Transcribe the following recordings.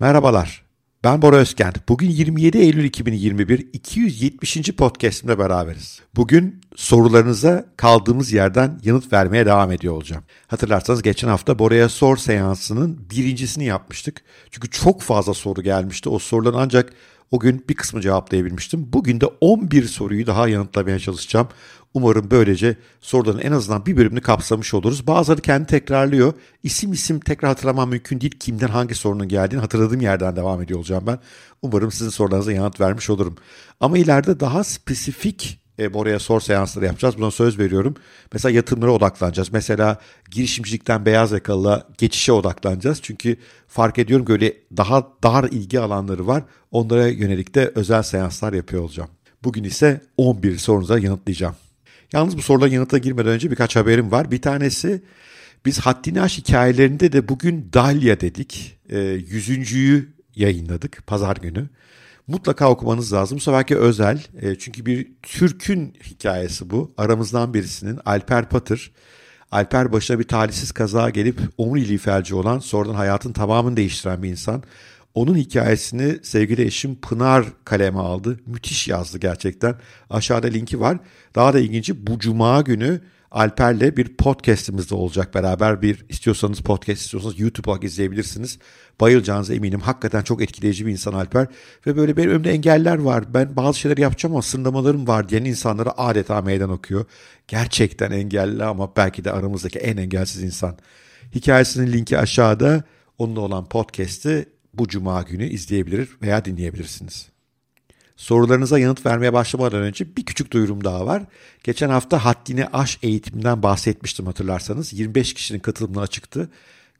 Merhabalar, ben Bora Özkent. Bugün 27 Eylül 2021 270. podcastimle beraberiz. Bugün sorularınıza kaldığımız yerden yanıt vermeye devam ediyor olacağım. Hatırlarsanız geçen hafta Bora'ya sor seansının birincisini yapmıştık. Çünkü çok fazla soru gelmişti. O soruların ancak o gün bir kısmı cevaplayabilmiştim. Bugün de 11 soruyu daha yanıtlamaya çalışacağım. Umarım böylece soruların en azından bir bölümünü kapsamış oluruz. Bazıları kendi tekrarlıyor. İsim isim tekrar hatırlamam mümkün değil. Kimden hangi sorunun geldiğini hatırladığım yerden devam ediyor olacağım ben. Umarım sizin sorularınıza yanıt vermiş olurum. Ama ileride daha spesifik e, oraya sor seansları yapacağız. Buna söz veriyorum. Mesela yatırımlara odaklanacağız. Mesela girişimcilikten beyaz yakalılığa geçişe odaklanacağız. Çünkü fark ediyorum ki öyle daha dar ilgi alanları var. Onlara yönelik de özel seanslar yapıyor olacağım. Bugün ise 11 sorunuza yanıtlayacağım. Yalnız bu soruların yanıta girmeden önce birkaç haberim var. Bir tanesi biz Haddini Aş hikayelerinde de bugün Dalya dedik. E, yüzüncüyü yayınladık pazar günü. Mutlaka okumanız lazım. Bu seferki özel. E, çünkü bir Türk'ün hikayesi bu. Aramızdan birisinin Alper Patır. Alper başına bir talihsiz kaza gelip omuriliği felci olan sonradan hayatın tamamını değiştiren bir insan. Onun hikayesini sevgili eşim Pınar kaleme aldı. Müthiş yazdı gerçekten. Aşağıda linki var. Daha da ilginci bu cuma günü Alper'le bir podcast'imiz de olacak beraber bir istiyorsanız podcast istiyorsanız YouTube'a izleyebilirsiniz. Bayılacağınıza eminim. Hakikaten çok etkileyici bir insan Alper. Ve böyle benim önümde engeller var. Ben bazı şeyler yapacağım ama sınırlamalarım var diyen insanlara adeta meydan okuyor. Gerçekten engelli ama belki de aramızdaki en engelsiz insan. Hikayesinin linki aşağıda. Onunla olan podcast'i bu cuma günü izleyebilir veya dinleyebilirsiniz. Sorularınıza yanıt vermeye başlamadan önce bir küçük duyurum daha var. Geçen hafta Haddini Aş eğitiminden bahsetmiştim hatırlarsanız. 25 kişinin katılımına çıktı.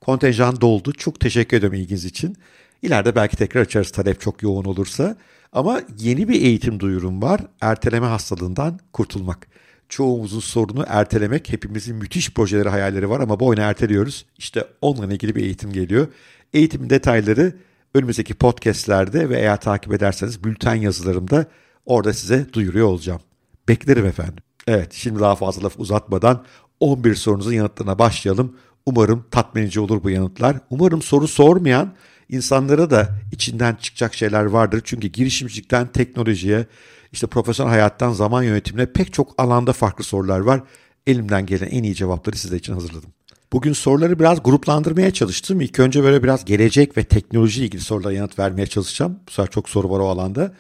Kontenjan doldu. Çok teşekkür ederim ilginiz için. İleride belki tekrar açarız talep çok yoğun olursa. Ama yeni bir eğitim duyurum var. Erteleme hastalığından kurtulmak. Çoğumuzun sorunu ertelemek. Hepimizin müthiş projeleri, hayalleri var ama bu oyunu erteliyoruz. İşte onunla ilgili bir eğitim geliyor. Eğitimin detayları önümüzdeki podcastlerde ve eğer takip ederseniz bülten yazılarımda orada size duyuruyor olacağım. Beklerim efendim. Evet şimdi daha fazla laf uzatmadan 11 sorunuzun yanıtlarına başlayalım. Umarım tatmin olur bu yanıtlar. Umarım soru sormayan insanlara da içinden çıkacak şeyler vardır. Çünkü girişimcilikten teknolojiye, işte profesyonel hayattan zaman yönetimine pek çok alanda farklı sorular var. Elimden gelen en iyi cevapları size için hazırladım. Bugün soruları biraz gruplandırmaya çalıştım. İlk önce böyle biraz gelecek ve teknoloji ilgili sorulara yanıt vermeye çalışacağım. Bu sefer çok soru var o alanda.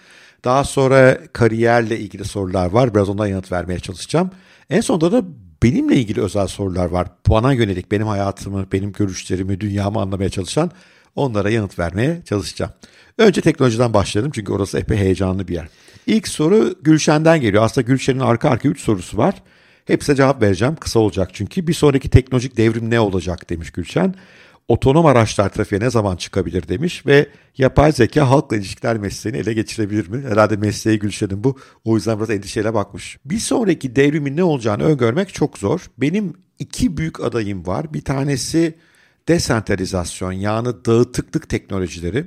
Daha sonra kariyerle ilgili sorular var. Biraz ondan yanıt vermeye çalışacağım. En sonunda da benimle ilgili özel sorular var. Bana yönelik benim hayatımı, benim görüşlerimi, dünyamı anlamaya çalışan onlara yanıt vermeye çalışacağım. Önce teknolojiden başlayalım çünkü orası epey heyecanlı bir yer. İlk soru Gülşen'den geliyor. Aslında Gülşen'in arka arka 3 sorusu var. Hepsine cevap vereceğim. Kısa olacak çünkü. Bir sonraki teknolojik devrim ne olacak demiş Gülşen. Otonom araçlar trafiğe ne zaman çıkabilir demiş ve yapay zeka halkla ilişkiler mesleğini ele geçirebilir mi? Herhalde mesleği Gülşen'in bu. O yüzden biraz endişeyle bakmış. Bir sonraki devrimin ne olacağını öngörmek çok zor. Benim iki büyük adayım var. Bir tanesi desentralizasyon yani dağıtıklık teknolojileri.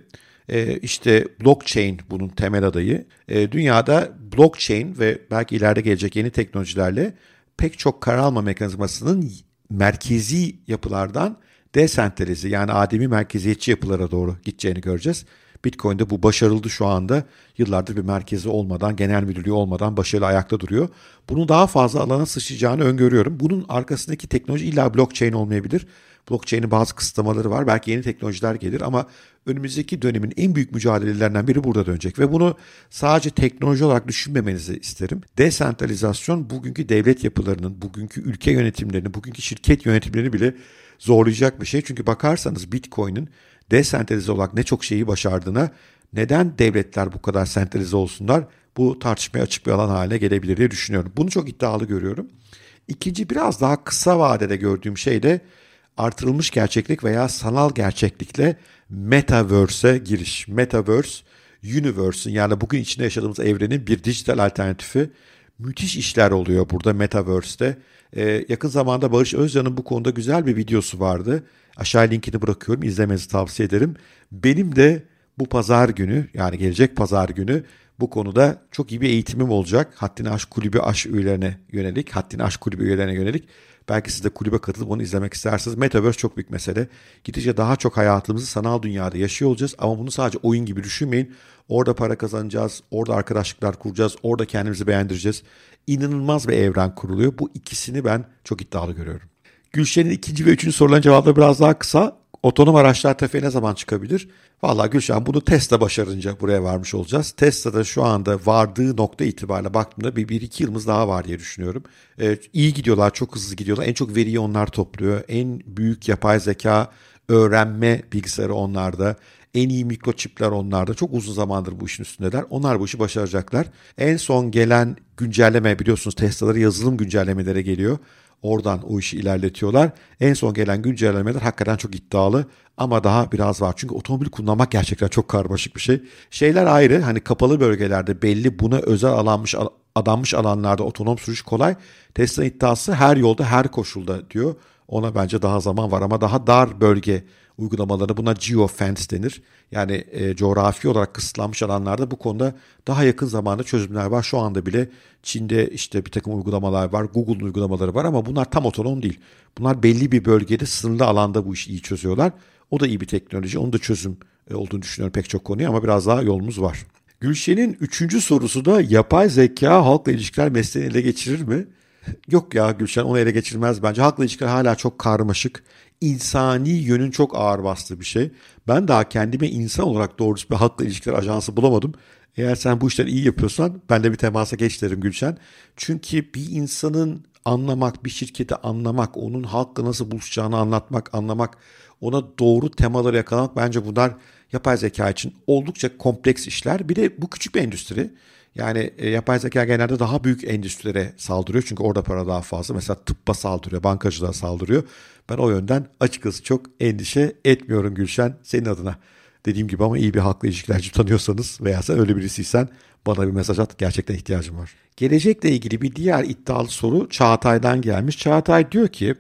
Ee, işte blockchain bunun temel adayı. Ee, dünyada blockchain ve belki ileride gelecek yeni teknolojilerle pek çok karar alma mekanizmasının merkezi yapılardan desentralize yani ademi merkeziyetçi yapılara doğru gideceğini göreceğiz. Bitcoin'de bu başarıldı şu anda. Yıllardır bir merkezi olmadan, genel müdürlüğü olmadan başarılı ayakta duruyor. Bunu daha fazla alana sıçrayacağını öngörüyorum. Bunun arkasındaki teknoloji illa blockchain olmayabilir. Blockchain'in bazı kısıtlamaları var. Belki yeni teknolojiler gelir ama önümüzdeki dönemin en büyük mücadelelerinden biri burada dönecek. Ve bunu sadece teknoloji olarak düşünmemenizi isterim. Desentralizasyon bugünkü devlet yapılarının, bugünkü ülke yönetimlerini, bugünkü şirket yönetimlerini bile zorlayacak bir şey. Çünkü bakarsanız Bitcoin'in desentralize olarak ne çok şeyi başardığına, neden devletler bu kadar sentralize olsunlar bu tartışmaya açık bir alan haline gelebilir diye düşünüyorum. Bunu çok iddialı görüyorum. İkinci biraz daha kısa vadede gördüğüm şey de artırılmış gerçeklik veya sanal gerçeklikle metaverse'e giriş. Metaverse, universe'ın yani bugün içinde yaşadığımız evrenin bir dijital alternatifi. Müthiş işler oluyor burada metaverse'te. Ee, yakın zamanda Barış Özcan'ın bu konuda güzel bir videosu vardı. Aşağı linkini bırakıyorum. izlemenizi tavsiye ederim. Benim de bu pazar günü yani gelecek pazar günü Bu konuda çok iyi bir eğitimim olacak. Haddini Aş Kulübü Aş üyelerine yönelik. Haddini Aş Kulübü üyelerine yönelik. Belki siz de kulübe katılıp onu izlemek istersiniz. Metaverse çok büyük mesele. Gidince daha çok hayatımızı sanal dünyada yaşıyor olacağız. Ama bunu sadece oyun gibi düşünmeyin. Orada para kazanacağız. Orada arkadaşlıklar kuracağız. Orada kendimizi beğendireceğiz. İnanılmaz bir evren kuruluyor. Bu ikisini ben çok iddialı görüyorum. Gülşen'in ikinci ve üçüncü soruların cevapları biraz daha kısa. Otonom araçlar trafiğe ne zaman çıkabilir? Vallahi Gülşen bunu Tesla başarınca buraya varmış olacağız. Tesla'da şu anda vardığı nokta itibariyle baktığımda bir, bir iki yılımız daha var diye düşünüyorum. Ee, iyi gidiyorlar, çok hızlı gidiyorlar. En çok veriyi onlar topluyor. En büyük yapay zeka öğrenme bilgisayarı onlarda. En iyi mikroçipler onlarda. Çok uzun zamandır bu işin üstündeler. Onlar bu işi başaracaklar. En son gelen güncelleme biliyorsunuz Tesla'ları yazılım güncellemelere geliyor. Oradan o işi ilerletiyorlar. En son gelen güncellemeler hakikaten çok iddialı ama daha biraz var. Çünkü otomobil kullanmak gerçekten çok karmaşık bir şey. Şeyler ayrı hani kapalı bölgelerde belli buna özel alanmış adanmış alanlarda otonom sürüş kolay. Tesla iddiası her yolda her koşulda diyor. Ona bence daha zaman var ama daha dar bölge uygulamaları buna geofence denir. Yani e, coğrafi olarak kısıtlanmış alanlarda bu konuda daha yakın zamanda çözümler var. Şu anda bile Çin'de işte bir takım uygulamalar var, Google'un uygulamaları var ama bunlar tam otonom değil. Bunlar belli bir bölgede sınırlı alanda bu işi iyi çözüyorlar. O da iyi bir teknoloji. Onu da çözüm e, olduğunu düşünüyorum pek çok konuya ama biraz daha yolumuz var. Gülşen'in üçüncü sorusu da yapay zeka halkla ilişkiler mesleğini ele geçirir mi? Yok ya Gülşen onu ele geçirmez bence. Halkla ilişkiler hala çok karmaşık. İnsani yönün çok ağır bastığı bir şey. Ben daha kendime insan olarak doğrusu bir halkla ilişkiler ajansı bulamadım. Eğer sen bu işleri iyi yapıyorsan ben de bir temasa geç derim Gülşen. Çünkü bir insanın anlamak, bir şirketi anlamak, onun halkla nasıl buluşacağını anlatmak, anlamak, ona doğru temaları yakalamak bence bunlar yapay zeka için oldukça kompleks işler. Bir de bu küçük bir endüstri. Yani e, yapay zeka genelde daha büyük endüstrilere saldırıyor. Çünkü orada para daha fazla. Mesela tıbba saldırıyor, bankacılığa saldırıyor. Ben o yönden açıkçası çok endişe etmiyorum Gülşen senin adına. Dediğim gibi ama iyi bir halkla ilişkilerci tanıyorsanız veya sen öyle birisiysen bana bir mesaj at. Gerçekten ihtiyacım var. Gelecekle ilgili bir diğer iddialı soru Çağatay'dan gelmiş. Çağatay diyor ki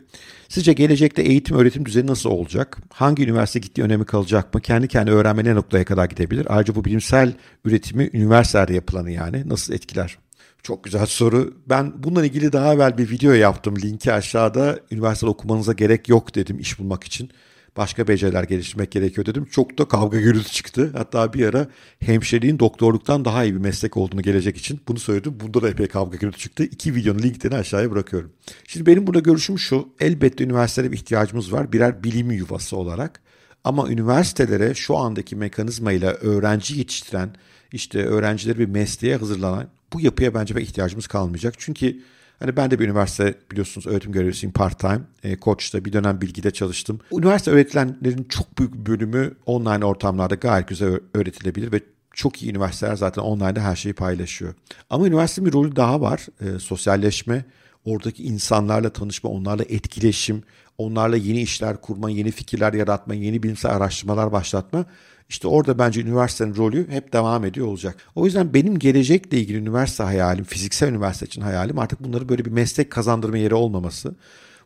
sizce gelecekte eğitim öğretim düzeni nasıl olacak? Hangi üniversite gittiği önemi kalacak mı? Kendi kendi öğrenme ne noktaya kadar gidebilir? Ayrıca bu bilimsel üretimi üniversitelerde yapılanı yani nasıl etkiler? Çok güzel soru. Ben bununla ilgili daha evvel bir video yaptım. Linki aşağıda üniversite okumanıza gerek yok dedim iş bulmak için başka beceriler geliştirmek gerekiyor dedim. Çok da kavga gürültü çıktı. Hatta bir ara hemşireliğin doktorluktan daha iyi bir meslek olduğunu gelecek için bunu söyledim. Bunda da epey kavga gürültü çıktı. İki videonun linklerini aşağıya bırakıyorum. Şimdi benim burada görüşüm şu. Elbette üniversitelere bir ihtiyacımız var. Birer bilim yuvası olarak. Ama üniversitelere şu andaki mekanizmayla öğrenci yetiştiren, işte öğrencileri bir mesleğe hazırlanan bu yapıya bence bir ihtiyacımız kalmayacak. Çünkü Hani ben de bir üniversite biliyorsunuz öğretim görevlisiyim part time. E, Koç'ta bir dönem bilgide çalıştım. Üniversite öğretilenlerin çok büyük bölümü online ortamlarda gayet güzel öğretilebilir ve çok iyi üniversiteler zaten online'da her şeyi paylaşıyor. Ama üniversitenin bir rolü daha var. E, sosyalleşme, oradaki insanlarla tanışma, onlarla etkileşim, onlarla yeni işler kurma, yeni fikirler yaratma, yeni bilimsel araştırmalar başlatma. İşte orada bence üniversitenin rolü hep devam ediyor olacak. O yüzden benim gelecekle ilgili üniversite hayalim, fiziksel üniversite için hayalim artık bunları böyle bir meslek kazandırma yeri olmaması.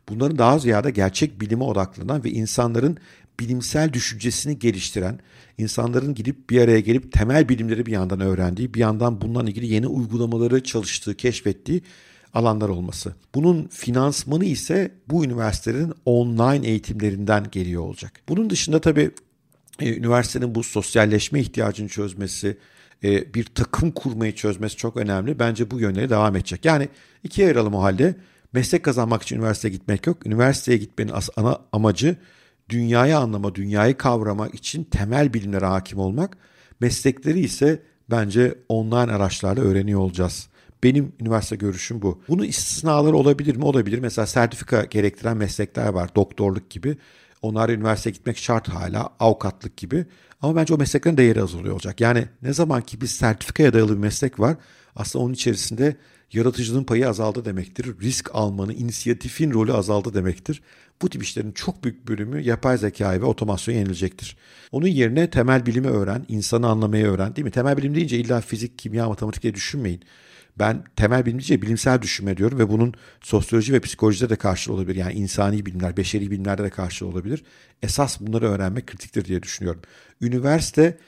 Bunların daha ziyade gerçek bilime odaklanan ve insanların bilimsel düşüncesini geliştiren, insanların gidip bir araya gelip temel bilimleri bir yandan öğrendiği, bir yandan bundan ilgili yeni uygulamaları çalıştığı, keşfettiği alanlar olması. Bunun finansmanı ise bu üniversitelerin online eğitimlerinden geliyor olacak. Bunun dışında tabii e, üniversitenin bu sosyalleşme ihtiyacını çözmesi, e, bir takım kurmayı çözmesi çok önemli. Bence bu yönleri devam edecek. Yani ikiye ayıralım o halde. Meslek kazanmak için üniversiteye gitmek yok. Üniversiteye gitmenin ana amacı dünyayı anlama, dünyayı kavrama için temel bilimlere hakim olmak. Meslekleri ise bence online araçlarla öğreniyor olacağız. Benim üniversite görüşüm bu. Bunu istisnalar olabilir mi? Olabilir. Mesela sertifika gerektiren meslekler var. Doktorluk gibi. Onlar üniversiteye gitmek şart hala. Avukatlık gibi. Ama bence o mesleklerin değeri azalıyor olacak. Yani ne zaman ki bir sertifikaya dayalı bir meslek var aslında onun içerisinde yaratıcılığın payı azaldı demektir. Risk almanın, inisiyatifin rolü azaldı demektir. Bu tip işlerin çok büyük bölümü yapay zekaya ve otomasyona yenilecektir. Onun yerine temel bilimi öğren, insanı anlamayı öğren değil mi? Temel bilim deyince illa fizik, kimya, matematik diye düşünmeyin. Ben temel bilimciye bilimsel düşünme diyorum ve bunun sosyoloji ve psikolojide de karşı olabilir. Yani insani bilimler, beşeri bilimlerde de karşı olabilir. Esas bunları öğrenmek kritiktir diye düşünüyorum. Üniversite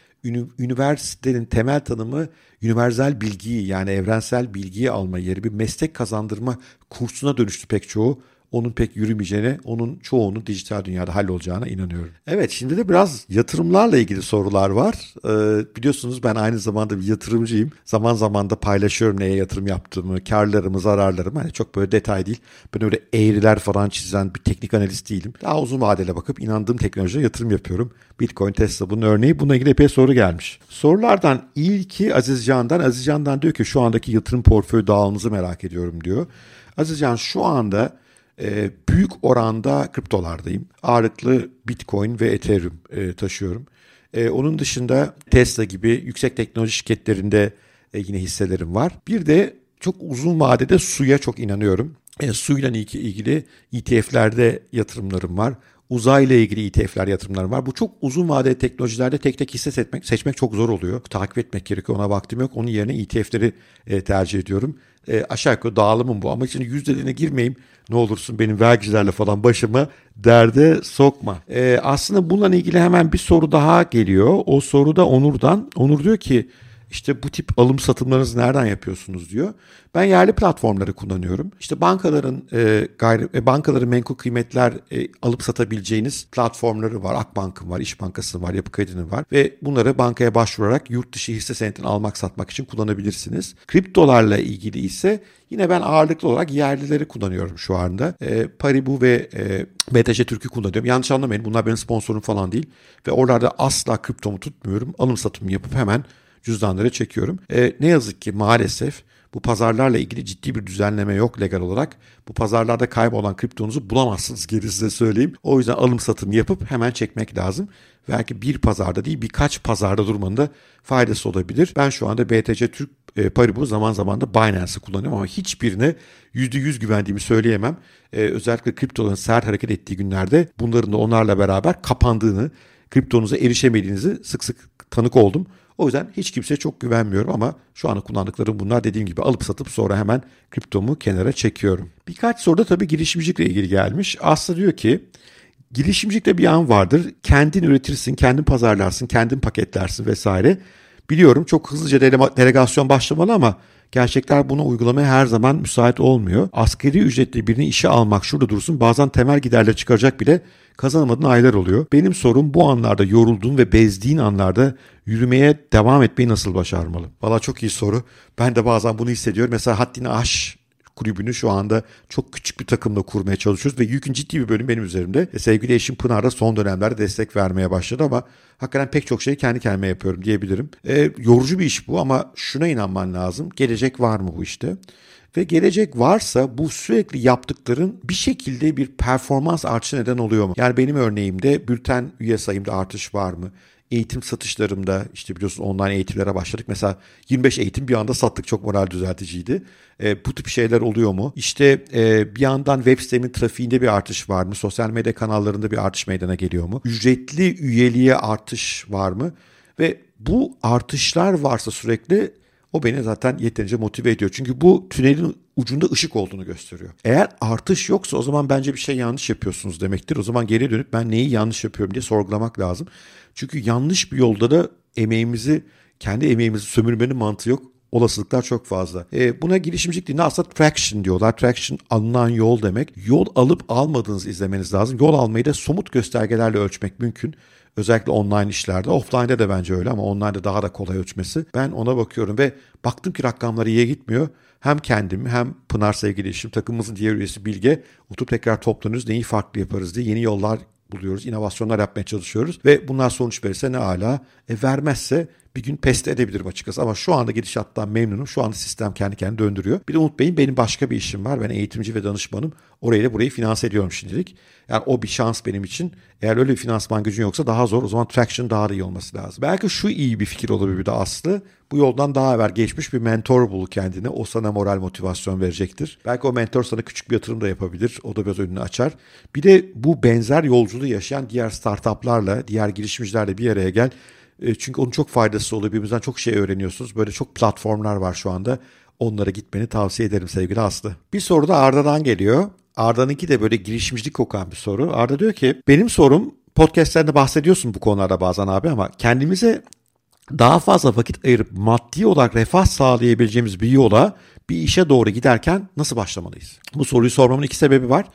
üniversitenin temel tanımı universal bilgiyi yani evrensel bilgiyi alma yeri bir meslek kazandırma kursuna dönüştü pek çoğu onun pek yürümeyeceğine, onun çoğunun dijital dünyada hallolacağına inanıyorum. Evet şimdi de biraz yatırımlarla ilgili sorular var. Ee, biliyorsunuz ben aynı zamanda bir yatırımcıyım. Zaman zaman da paylaşıyorum neye yatırım yaptığımı, karlarımı, zararlarımı. Hani çok böyle detay değil. Ben öyle eğriler falan çizen bir teknik analist değilim. Daha uzun vadeli bakıp inandığım teknolojiye yatırım yapıyorum. Bitcoin, Tesla bunun örneği. Buna ilgili epey soru gelmiş. Sorulardan ilki Aziz Can'dan. Aziz Can'dan diyor ki şu andaki yatırım portföy dağılımınızı merak ediyorum diyor. Aziz Can şu anda e, büyük oranda kriptolardayım. Ağırlıklı Bitcoin ve Ethereum e, taşıyorum. E, onun dışında Tesla gibi yüksek teknoloji şirketlerinde e, yine hisselerim var. Bir de çok uzun vadede suya çok inanıyorum. E, suyla ilgili ETF'lerde yatırımlarım var. Uzayla ilgili ETF'ler yatırımlarım var. Bu çok uzun vadeli teknolojilerde tek tek hisse seçmek, seçmek çok zor oluyor. Takip etmek gerekiyor. Ona vaktim yok. Onun yerine ETF'leri e, tercih ediyorum. E, aşağı yukarı dağılımım bu. Ama şimdi yüzdeliğine girmeyeyim. Ne olursun benim vergilerle falan başımı derde sokma. E, aslında bununla ilgili hemen bir soru daha geliyor. O soru da Onur'dan. Onur diyor ki işte bu tip alım satımlarınızı nereden yapıyorsunuz diyor. Ben yerli platformları kullanıyorum. İşte bankaların e, gayri e, bankaların menkul kıymetler e, alıp satabileceğiniz platformları var. Akbank'ın var, İş Bankası'nın var, Yapı Kredi'nin var ve bunları bankaya başvurarak yurt dışı hisse senetini almak satmak için kullanabilirsiniz. Kriptolarla ilgili ise yine ben ağırlıklı olarak yerlileri kullanıyorum şu anda. E, Paribu ve e, BTC Türk'ü kullanıyorum. Yanlış anlamayın bunlar benim sponsorum falan değil ve oralarda asla kriptomu tutmuyorum. Alım satım yapıp hemen cüzdanları çekiyorum. E, ne yazık ki maalesef bu pazarlarla ilgili ciddi bir düzenleme yok legal olarak. Bu pazarlarda kaybolan kriptonuzu bulamazsınız geri size söyleyeyim. O yüzden alım satım yapıp hemen çekmek lazım. Belki bir pazarda değil birkaç pazarda durmanın da faydası olabilir. Ben şu anda BTC Türk e, Paribu zaman zaman da Binance'ı kullanıyorum ama hiçbirine %100 güvendiğimi söyleyemem. E, özellikle kriptoların sert hareket ettiği günlerde bunların da onlarla beraber kapandığını, kriptonuza erişemediğinizi sık sık tanık oldum. O yüzden hiç kimseye çok güvenmiyorum ama şu an kullandıklarım bunlar dediğim gibi alıp satıp sonra hemen kriptomu kenara çekiyorum. Birkaç soruda tabii girişimcilikle ilgili gelmiş. Aslı diyor ki girişimcilikte bir an vardır. Kendin üretirsin, kendin pazarlarsın, kendin paketlersin vesaire. Biliyorum çok hızlıca dele- delegasyon başlamalı ama gerçekler bunu uygulamaya her zaman müsait olmuyor. Askeri ücretli birini işe almak şurada dursun bazen temel giderleri çıkaracak bile kazanamadığın aylar oluyor. Benim sorum bu anlarda yorulduğun ve bezdiğin anlarda yürümeye devam etmeyi nasıl başarmalı? Valla çok iyi soru. Ben de bazen bunu hissediyorum. Mesela haddini aş kulübünü şu anda çok küçük bir takımla kurmaya çalışıyoruz ve yükün ciddi bir bölüm benim üzerimde. E, sevgili eşim Pınar da son dönemlerde destek vermeye başladı ama hakikaten pek çok şeyi kendi kendime yapıyorum diyebilirim. E, yorucu bir iş bu ama şuna inanman lazım. Gelecek var mı bu işte? Ve gelecek varsa bu sürekli yaptıkların bir şekilde bir performans artışı neden oluyor mu? Yani benim örneğimde bülten üye sayımda artış var mı? eğitim satışlarımda işte biliyorsun online eğitimlere başladık. Mesela 25 eğitim bir anda sattık. Çok moral düzelticiydi. E, bu tip şeyler oluyor mu? İşte e, bir yandan web sitemin trafiğinde bir artış var mı? Sosyal medya kanallarında bir artış meydana geliyor mu? Ücretli üyeliğe artış var mı? Ve bu artışlar varsa sürekli o beni zaten yeterince motive ediyor. Çünkü bu tünelin ucunda ışık olduğunu gösteriyor. Eğer artış yoksa o zaman bence bir şey yanlış yapıyorsunuz demektir. O zaman geri dönüp ben neyi yanlış yapıyorum diye sorgulamak lazım. Çünkü yanlış bir yolda da emeğimizi, kendi emeğimizi sömürmenin mantığı yok. Olasılıklar çok fazla. E, buna girişimcilik değil aslında traction diyorlar. Traction alınan yol demek. Yol alıp almadığınızı izlemeniz lazım. Yol almayı da somut göstergelerle ölçmek mümkün. Özellikle online işlerde. Offline'de de bence öyle ama online'da daha da kolay ölçmesi. Ben ona bakıyorum ve baktım ki rakamlar iyiye gitmiyor. Hem kendim hem Pınar sevgili eşim takımımızın diğer üyesi Bilge oturup tekrar toplanıyoruz. Neyi farklı yaparız diye yeni yollar buluyoruz. inovasyonlar yapmaya çalışıyoruz ve bunlar sonuç verirse ne ala. E vermezse bir gün peste edebilirim açıkçası ama şu anda gidişattan memnunum. Şu anda sistem kendi kendini döndürüyor. Bir de unutmayın benim başka bir işim var. Ben eğitimci ve danışmanım. Orayı da burayı finanse ediyorum şimdilik. Yani o bir şans benim için. Eğer öyle bir finansman gücün yoksa daha zor. O zaman traction daha da iyi olması lazım. Belki şu iyi bir fikir olabilir bir de Aslı. Bu yoldan daha evvel geçmiş bir mentor bul kendine. O sana moral motivasyon verecektir. Belki o mentor sana küçük bir yatırım da yapabilir. O da biraz önünü açar. Bir de bu benzer yolculuğu yaşayan diğer startuplarla, diğer girişimcilerle bir araya gel. E, çünkü onun çok faydası oluyor. Birbirimizden çok şey öğreniyorsunuz. Böyle çok platformlar var şu anda. Onlara gitmeni tavsiye ederim sevgili Aslı. Bir soru da Arda'dan geliyor. Arda'nınki de böyle girişimcilik kokan bir soru. Arda diyor ki benim sorum podcastlerinde bahsediyorsun bu konularda bazen abi ama kendimize daha fazla vakit ayırıp maddi olarak refah sağlayabileceğimiz bir yola bir işe doğru giderken nasıl başlamalıyız? Bu soruyu sormamın iki sebebi var.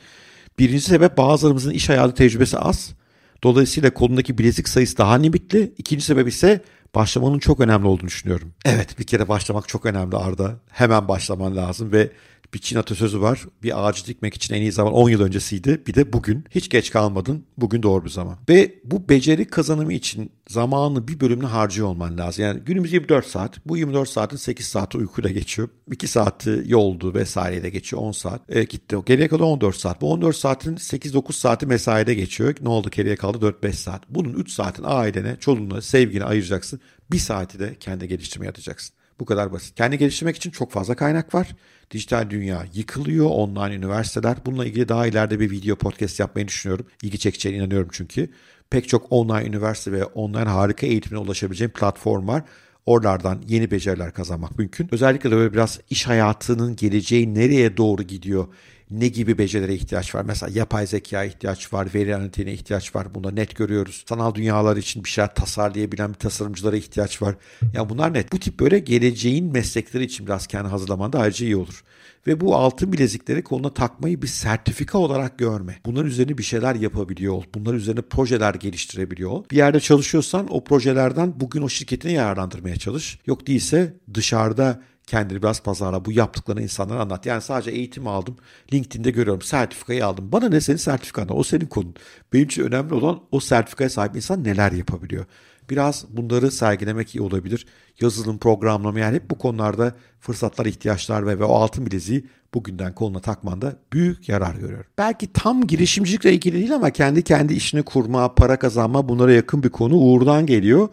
Birinci sebep bazılarımızın iş hayatı tecrübesi az. Dolayısıyla kolundaki bilezik sayısı daha limitli. İkinci sebep ise başlamanın çok önemli olduğunu düşünüyorum. Evet bir kere başlamak çok önemli Arda. Hemen başlaman lazım ve bir Çin atasözü var. Bir ağacı dikmek için en iyi zaman 10 yıl öncesiydi. Bir de bugün. Hiç geç kalmadın. Bugün doğru bir zaman. Ve bu beceri kazanımı için zamanını bir bölümünü harcıyor olman lazım. Yani günümüz 24 saat. Bu 24 saatin 8 saati uykuyla geçiyor. 2 saati yoldu vesaireyle geçiyor. 10 saat. E, gitti. Geriye kalan 14 saat. Bu 14 saatin 8-9 saati mesaide geçiyor. Ne oldu? Geriye kaldı 4-5 saat. Bunun 3 saatin ailene, çoluğuna, sevgine ayıracaksın. Bir saati de kendi geliştirmeye atacaksın. Bu kadar basit. Kendi geliştirmek için çok fazla kaynak var. Dijital dünya yıkılıyor. Online üniversiteler. Bununla ilgili daha ileride bir video podcast yapmayı düşünüyorum. İlgi çekeceğine inanıyorum çünkü. Pek çok online üniversite ve online harika eğitimine ulaşabileceğim platform var. Oralardan yeni beceriler kazanmak mümkün. Özellikle de böyle biraz iş hayatının geleceği nereye doğru gidiyor ne gibi becerilere ihtiyaç var? Mesela yapay zeka ihtiyaç var, veri analitiğine ihtiyaç var. Bunu net görüyoruz. Sanal dünyalar için bir şeyler tasarlayabilen bir tasarımcılara ihtiyaç var. Ya bunlar net. Bu tip böyle geleceğin meslekleri için biraz kendi hazırlaman da ayrıca iyi olur. Ve bu altın bilezikleri koluna takmayı bir sertifika olarak görme. Bunların üzerine bir şeyler yapabiliyor ol. Bunlar üzerine projeler geliştirebiliyor ol. Bir yerde çalışıyorsan o projelerden bugün o şirketini yararlandırmaya çalış. Yok değilse dışarıda kendini biraz pazarla bu yaptıklarını insanlara anlat. Yani sadece eğitim aldım. LinkedIn'de görüyorum. Sertifikayı aldım. Bana ne senin sertifikan? O senin konun. Benim için önemli olan o sertifikaya sahip insan neler yapabiliyor. Biraz bunları sergilemek iyi olabilir. Yazılım, programlama yani hep bu konularda fırsatlar, ihtiyaçlar ve, ve o altın bileziği bugünden koluna takmanda büyük yarar görüyorum. Belki tam girişimcilikle ilgili değil ama kendi kendi işini kurma, para kazanma bunlara yakın bir konu Uğur'dan geliyor.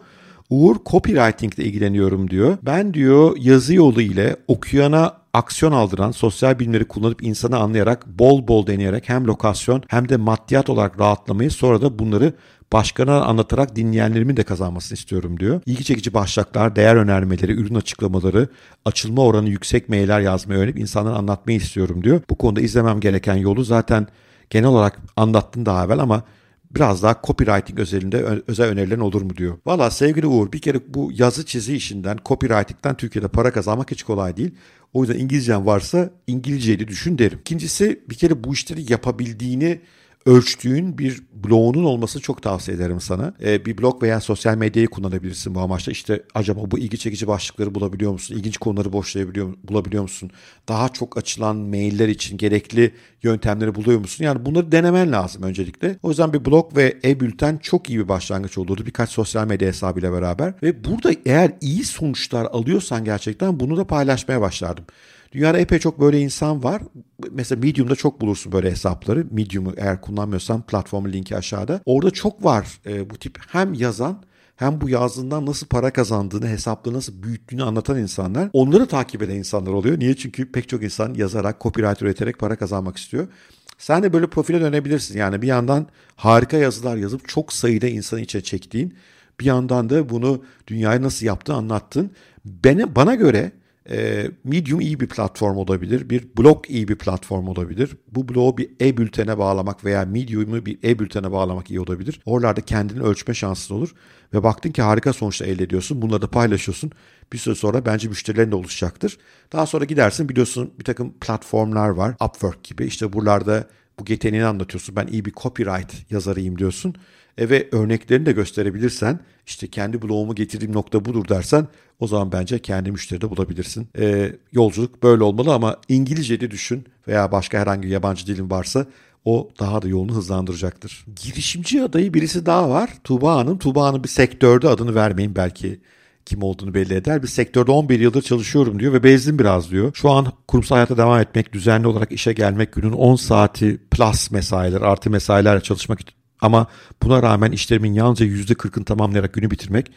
Uğur copywriting ile ilgileniyorum diyor. Ben diyor yazı yolu ile okuyana aksiyon aldıran sosyal bilimleri kullanıp insanı anlayarak bol bol deneyerek hem lokasyon hem de maddiyat olarak rahatlamayı sonra da bunları başkana anlatarak dinleyenlerimin de kazanmasını istiyorum diyor. İlgi çekici başlıklar, değer önermeleri, ürün açıklamaları, açılma oranı yüksek mailler yazmayı öğrenip insanlara anlatmayı istiyorum diyor. Bu konuda izlemem gereken yolu zaten genel olarak anlattın daha evvel ama biraz daha copywriting özelinde özel önerilerin olur mu diyor. Valla sevgili Uğur bir kere bu yazı çizi işinden copywriting'den Türkiye'de para kazanmak hiç kolay değil. O yüzden İngilizcen varsa İngilizceyi düşün derim. İkincisi bir kere bu işleri yapabildiğini ölçtüğün bir bloğunun olması çok tavsiye ederim sana. Ee, bir blog veya sosyal medyayı kullanabilirsin bu amaçla. İşte acaba bu ilgi çekici başlıkları bulabiliyor musun? İlginç konuları boşlayabiliyor bulabiliyor musun? Daha çok açılan mailler için gerekli yöntemleri buluyor musun? Yani bunları denemen lazım öncelikle. O yüzden bir blog ve e-bülten çok iyi bir başlangıç olurdu. Birkaç sosyal medya hesabıyla beraber. Ve burada eğer iyi sonuçlar alıyorsan gerçekten bunu da paylaşmaya başlardım. Dünyada epey çok böyle insan var. Mesela Medium'da çok bulursun böyle hesapları. Medium'u eğer kullanmıyorsan platformun linki aşağıda. Orada çok var e, bu tip hem yazan hem bu yazdığından nasıl para kazandığını, hesapları nasıl büyüttüğünü anlatan insanlar. Onları takip eden insanlar oluyor. Niye? Çünkü pek çok insan yazarak, copyright üreterek para kazanmak istiyor. Sen de böyle profile dönebilirsin. Yani bir yandan harika yazılar yazıp çok sayıda insanı içe çektiğin, bir yandan da bunu dünyaya nasıl yaptığını anlattın. Bana göre e, Medium iyi bir platform olabilir. Bir blog iyi bir platform olabilir. Bu blogu bir e-bültene bağlamak veya Medium'u bir e-bültene bağlamak iyi olabilir. Oralarda kendini ölçme şansın olur. Ve baktın ki harika sonuçlar elde ediyorsun. Bunları da paylaşıyorsun. Bir süre sonra bence müşterilerin de oluşacaktır. Daha sonra gidersin biliyorsun bir takım platformlar var. Upwork gibi. İşte buralarda bu yeteneğini anlatıyorsun. Ben iyi bir copyright yazarıyım diyorsun. E ve örneklerini de gösterebilirsen işte kendi blogumu getirdiğim nokta budur dersen o zaman bence kendi müşteri de bulabilirsin. E, yolculuk böyle olmalı ama İngilizce de düşün veya başka herhangi bir yabancı dilin varsa o daha da yolunu hızlandıracaktır. Girişimci adayı birisi daha var. Tuğba Hanım. Tuğba Hanım bir sektörde adını vermeyin belki kim olduğunu belli eder. Bir sektörde 11 yıldır çalışıyorum diyor ve bezdim biraz diyor. Şu an kurumsal hayata devam etmek, düzenli olarak işe gelmek, günün 10 saati plus mesailer, artı mesailerle çalışmak ama buna rağmen işlerimin yalnızca %40'ını tamamlayarak günü bitirmek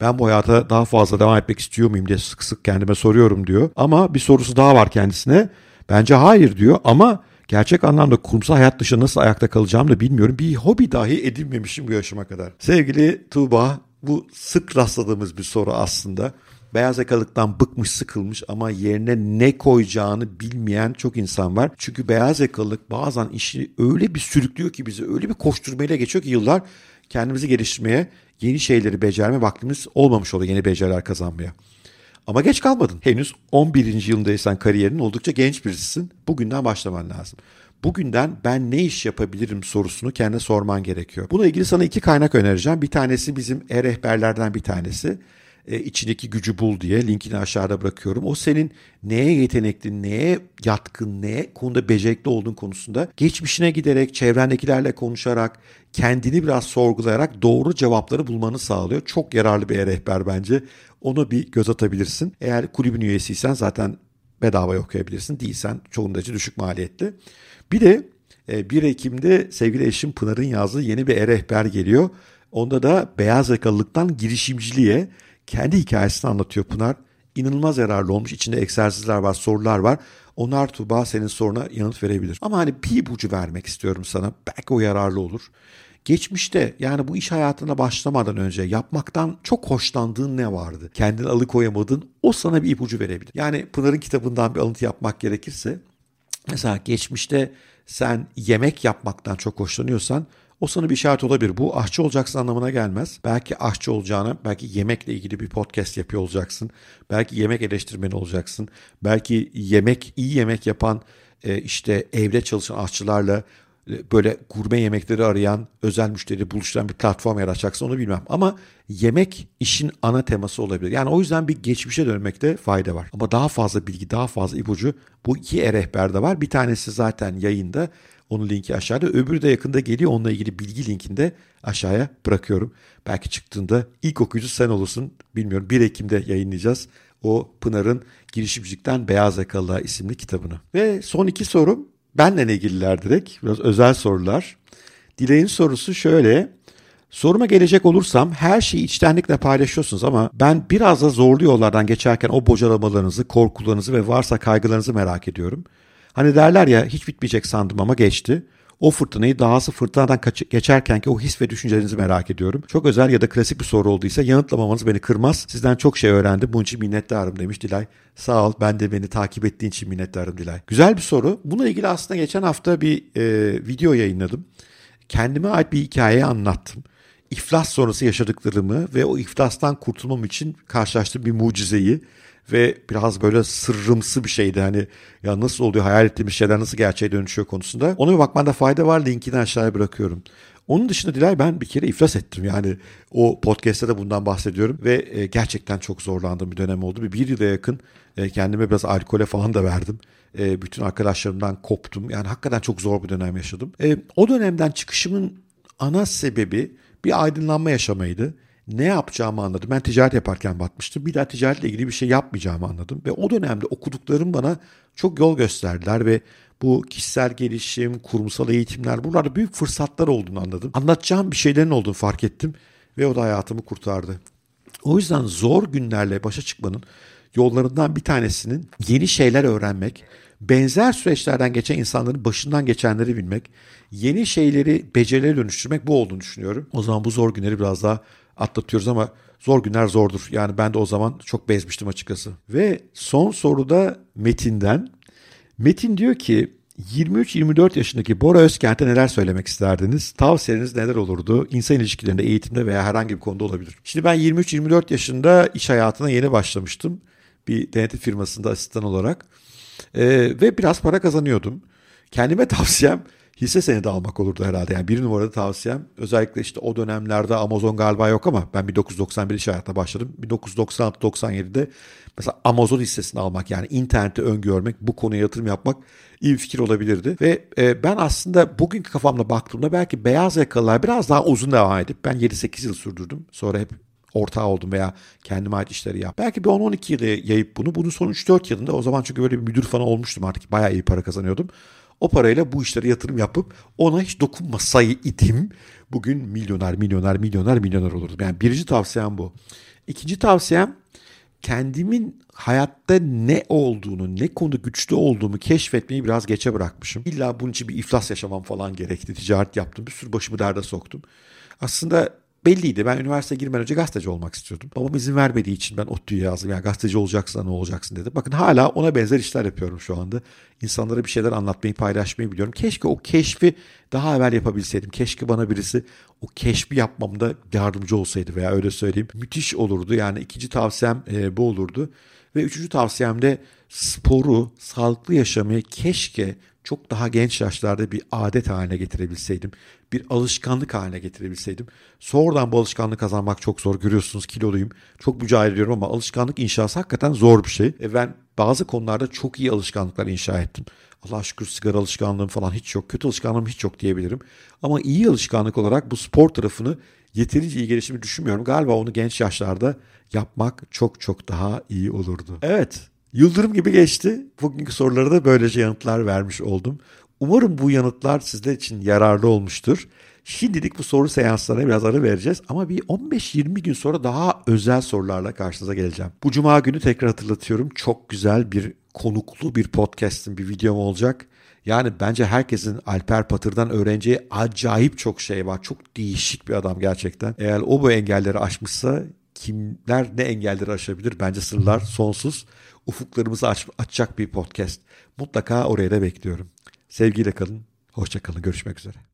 ben bu hayata daha fazla devam etmek istiyor muyum diye sık sık kendime soruyorum diyor. Ama bir sorusu daha var kendisine. Bence hayır diyor ama gerçek anlamda kurumsal hayat dışı nasıl ayakta kalacağımı da bilmiyorum. Bir hobi dahi edinmemişim bu yaşıma kadar. Sevgili Tuğba bu sık rastladığımız bir soru aslında beyaz yakalıktan bıkmış sıkılmış ama yerine ne koyacağını bilmeyen çok insan var. Çünkü beyaz yakalılık bazen işi öyle bir sürüklüyor ki bizi öyle bir koşturmayla geçiyor ki yıllar kendimizi geliştirmeye, yeni şeyleri becerme vaktimiz olmamış oluyor yeni beceriler kazanmaya. Ama geç kalmadın. Henüz 11. yılındaysan kariyerin oldukça genç birisisin. Bugünden başlaman lazım. Bugünden ben ne iş yapabilirim sorusunu kendine sorman gerekiyor. Buna ilgili sana iki kaynak önereceğim. Bir tanesi bizim e-rehberlerden bir tanesi e, içindeki gücü bul diye linkini aşağıda bırakıyorum. O senin neye yetenekli, neye yatkın, neye konuda becerikli olduğun konusunda geçmişine giderek, çevrendekilerle konuşarak, kendini biraz sorgulayarak doğru cevapları bulmanı sağlıyor. Çok yararlı bir rehber bence. Onu bir göz atabilirsin. Eğer kulübün üyesiysen zaten bedava okuyabilirsin. Değilsen çoğunda düşük maliyetli. Bir de 1 e, Ekim'de sevgili eşim Pınar'ın yazdığı yeni bir e-rehber geliyor. Onda da beyaz yakalılıktan girişimciliğe kendi hikayesini anlatıyor Pınar. İnanılmaz yararlı olmuş. İçinde egzersizler var, sorular var. Onlar Tuğba senin soruna yanıt verebilir. Ama hani bir ipucu vermek istiyorum sana. Belki o yararlı olur. Geçmişte yani bu iş hayatına başlamadan önce yapmaktan çok hoşlandığın ne vardı? Kendini alıkoyamadın o sana bir ipucu verebilir. Yani Pınar'ın kitabından bir alıntı yapmak gerekirse mesela geçmişte sen yemek yapmaktan çok hoşlanıyorsan o sana bir işaret olabilir. Bu aşçı olacaksın anlamına gelmez. Belki aşçı olacağına, belki yemekle ilgili bir podcast yapıyor olacaksın. Belki yemek eleştirmeni olacaksın. Belki yemek, iyi yemek yapan e, işte evde çalışan aşçılarla e, böyle gurme yemekleri arayan, özel müşteri buluşturan bir platform yaratacaksın onu bilmem. Ama yemek işin ana teması olabilir. Yani o yüzden bir geçmişe dönmekte fayda var. Ama daha fazla bilgi, daha fazla ipucu bu iki e-rehberde var. Bir tanesi zaten yayında. Onun linki aşağıda. Öbürü de yakında geliyor. Onunla ilgili bilgi linkini de aşağıya bırakıyorum. Belki çıktığında ilk okuyucu sen olursun. Bilmiyorum 1 Ekim'de yayınlayacağız. O Pınar'ın Girişimcilikten Beyaz Yakalılar isimli kitabını. Ve son iki sorum benle ilgililer direkt. Biraz özel sorular. Dileğin sorusu şöyle. Soruma gelecek olursam her şeyi içtenlikle paylaşıyorsunuz ama ben biraz da zorlu yollardan geçerken o bocalamalarınızı, korkularınızı ve varsa kaygılarınızı merak ediyorum. Hani derler ya hiç bitmeyecek sandım ama geçti. O fırtınayı dahası fırtınadan geçerken ki o his ve düşüncelerinizi merak ediyorum. Çok özel ya da klasik bir soru olduysa yanıtlamamanız beni kırmaz. Sizden çok şey öğrendim. Bunun için minnettarım demiş Dilay. Sağ ol. Ben de beni takip ettiğin için minnettarım Dilay. Güzel bir soru. Bununla ilgili aslında geçen hafta bir e, video yayınladım. Kendime ait bir hikaye anlattım. İflas sonrası yaşadıklarımı ve o iflastan kurtulmam için karşılaştığım bir mucizeyi ve biraz böyle sırrımsı bir şeydi. Hani ya nasıl oluyor hayal ettiğimiz şeyler nasıl gerçeğe dönüşüyor konusunda. Ona bir bakmanda fayda var. Linkini aşağıya bırakıyorum. Onun dışında Dilay ben bir kere iflas ettim. Yani o podcast'te de bundan bahsediyorum ve e, gerçekten çok zorlandığım bir dönem oldu. Bir, bir yıla yakın e, kendime biraz alkole falan da verdim. E, bütün arkadaşlarımdan koptum. Yani hakikaten çok zor bir dönem yaşadım. O dönemden çıkışımın ana sebebi bir aydınlanma yaşamaydı ne yapacağımı anladım. Ben ticaret yaparken batmıştım. Bir daha ticaretle ilgili bir şey yapmayacağımı anladım. Ve o dönemde okuduklarım bana çok yol gösterdiler ve bu kişisel gelişim, kurumsal eğitimler buralarda büyük fırsatlar olduğunu anladım. Anlatacağım bir şeylerin olduğunu fark ettim ve o da hayatımı kurtardı. O yüzden zor günlerle başa çıkmanın yollarından bir tanesinin yeni şeyler öğrenmek, benzer süreçlerden geçen insanların başından geçenleri bilmek, yeni şeyleri becerilere dönüştürmek bu olduğunu düşünüyorum. O zaman bu zor günleri biraz daha atlatıyoruz ama zor günler zordur. Yani ben de o zaman çok bezmiştim açıkçası. Ve son soruda Metin'den. Metin diyor ki 23-24 yaşındaki Bora Özkent'e neler söylemek isterdiniz? Tavsiyeniz neler olurdu? İnsan ilişkilerinde, eğitimde veya herhangi bir konuda olabilir. Şimdi ben 23-24 yaşında iş hayatına yeni başlamıştım. Bir denetim firmasında asistan olarak. Ee, ve biraz para kazanıyordum. Kendime tavsiyem hisse senedi almak olurdu herhalde. Yani bir numarada tavsiyem özellikle işte o dönemlerde Amazon galiba yok ama ben 1991 iş hayatına başladım. 1996-97'de mesela Amazon hissesini almak yani interneti öngörmek bu konuya yatırım yapmak iyi bir fikir olabilirdi. Ve e, ben aslında bugünkü kafamla baktığımda belki beyaz yakalılar biraz daha uzun devam edip ben 7-8 yıl sürdürdüm. Sonra hep ortağı oldum veya kendime ait işleri yap. Belki bir 10-12 yıl yayıp bunu. Bunun son 3-4 yılında o zaman çünkü böyle bir müdür falan olmuştum artık. Bayağı iyi para kazanıyordum. O parayla bu işlere yatırım yapıp ona hiç dokunmasaydım bugün milyoner, milyoner, milyoner, milyoner olurdum. Yani birinci tavsiyem bu. İkinci tavsiyem kendimin hayatta ne olduğunu, ne konuda güçlü olduğumu keşfetmeyi biraz geçe bırakmışım. İlla bunun için bir iflas yaşamam falan gerekti. Ticaret yaptım. Bir sürü başımı derde soktum. Aslında belliydi. Ben üniversiteye girmeden önce gazeteci olmak istiyordum. Babam izin vermediği için ben ODTÜ'ye yazdım. Yani gazeteci olacaksan ne olacaksın dedi. Bakın hala ona benzer işler yapıyorum şu anda. İnsanlara bir şeyler anlatmayı, paylaşmayı biliyorum. Keşke o keşfi daha evvel yapabilseydim. Keşke bana birisi o keşfi yapmamda yardımcı olsaydı veya öyle söyleyeyim. Müthiş olurdu. Yani ikinci tavsiyem e, bu olurdu. Ve üçüncü tavsiyem de sporu, sağlıklı yaşamayı keşke çok daha genç yaşlarda bir adet haline getirebilseydim. Bir alışkanlık haline getirebilseydim. Sonradan bu alışkanlık kazanmak çok zor. Görüyorsunuz kiloluyum. Çok mücadele ediyorum ama alışkanlık inşası hakikaten zor bir şey. E ben bazı konularda çok iyi alışkanlıklar inşa ettim. Allah şükür sigara alışkanlığım falan hiç yok. Kötü alışkanlığım hiç yok diyebilirim. Ama iyi alışkanlık olarak bu spor tarafını yeterince iyi gelişimi düşünmüyorum. Galiba onu genç yaşlarda yapmak çok çok daha iyi olurdu. Evet, yıldırım gibi geçti. Bugünkü sorulara da böylece yanıtlar vermiş oldum. Umarım bu yanıtlar sizler için yararlı olmuştur. Şimdilik bu soru seanslarına biraz ara vereceğiz ama bir 15-20 gün sonra daha özel sorularla karşınıza geleceğim. Bu cuma günü tekrar hatırlatıyorum. Çok güzel bir konuklu bir podcast'in bir videom olacak. Yani bence herkesin Alper Patır'dan öğreneceği acayip çok şey var. Çok değişik bir adam gerçekten. Eğer o bu engelleri aşmışsa kimler ne engelleri aşabilir? Bence sırlar sonsuz. Ufuklarımızı aç, açacak bir podcast. Mutlaka oraya da bekliyorum. Sevgiyle kalın. Hoşça kalın. Görüşmek üzere.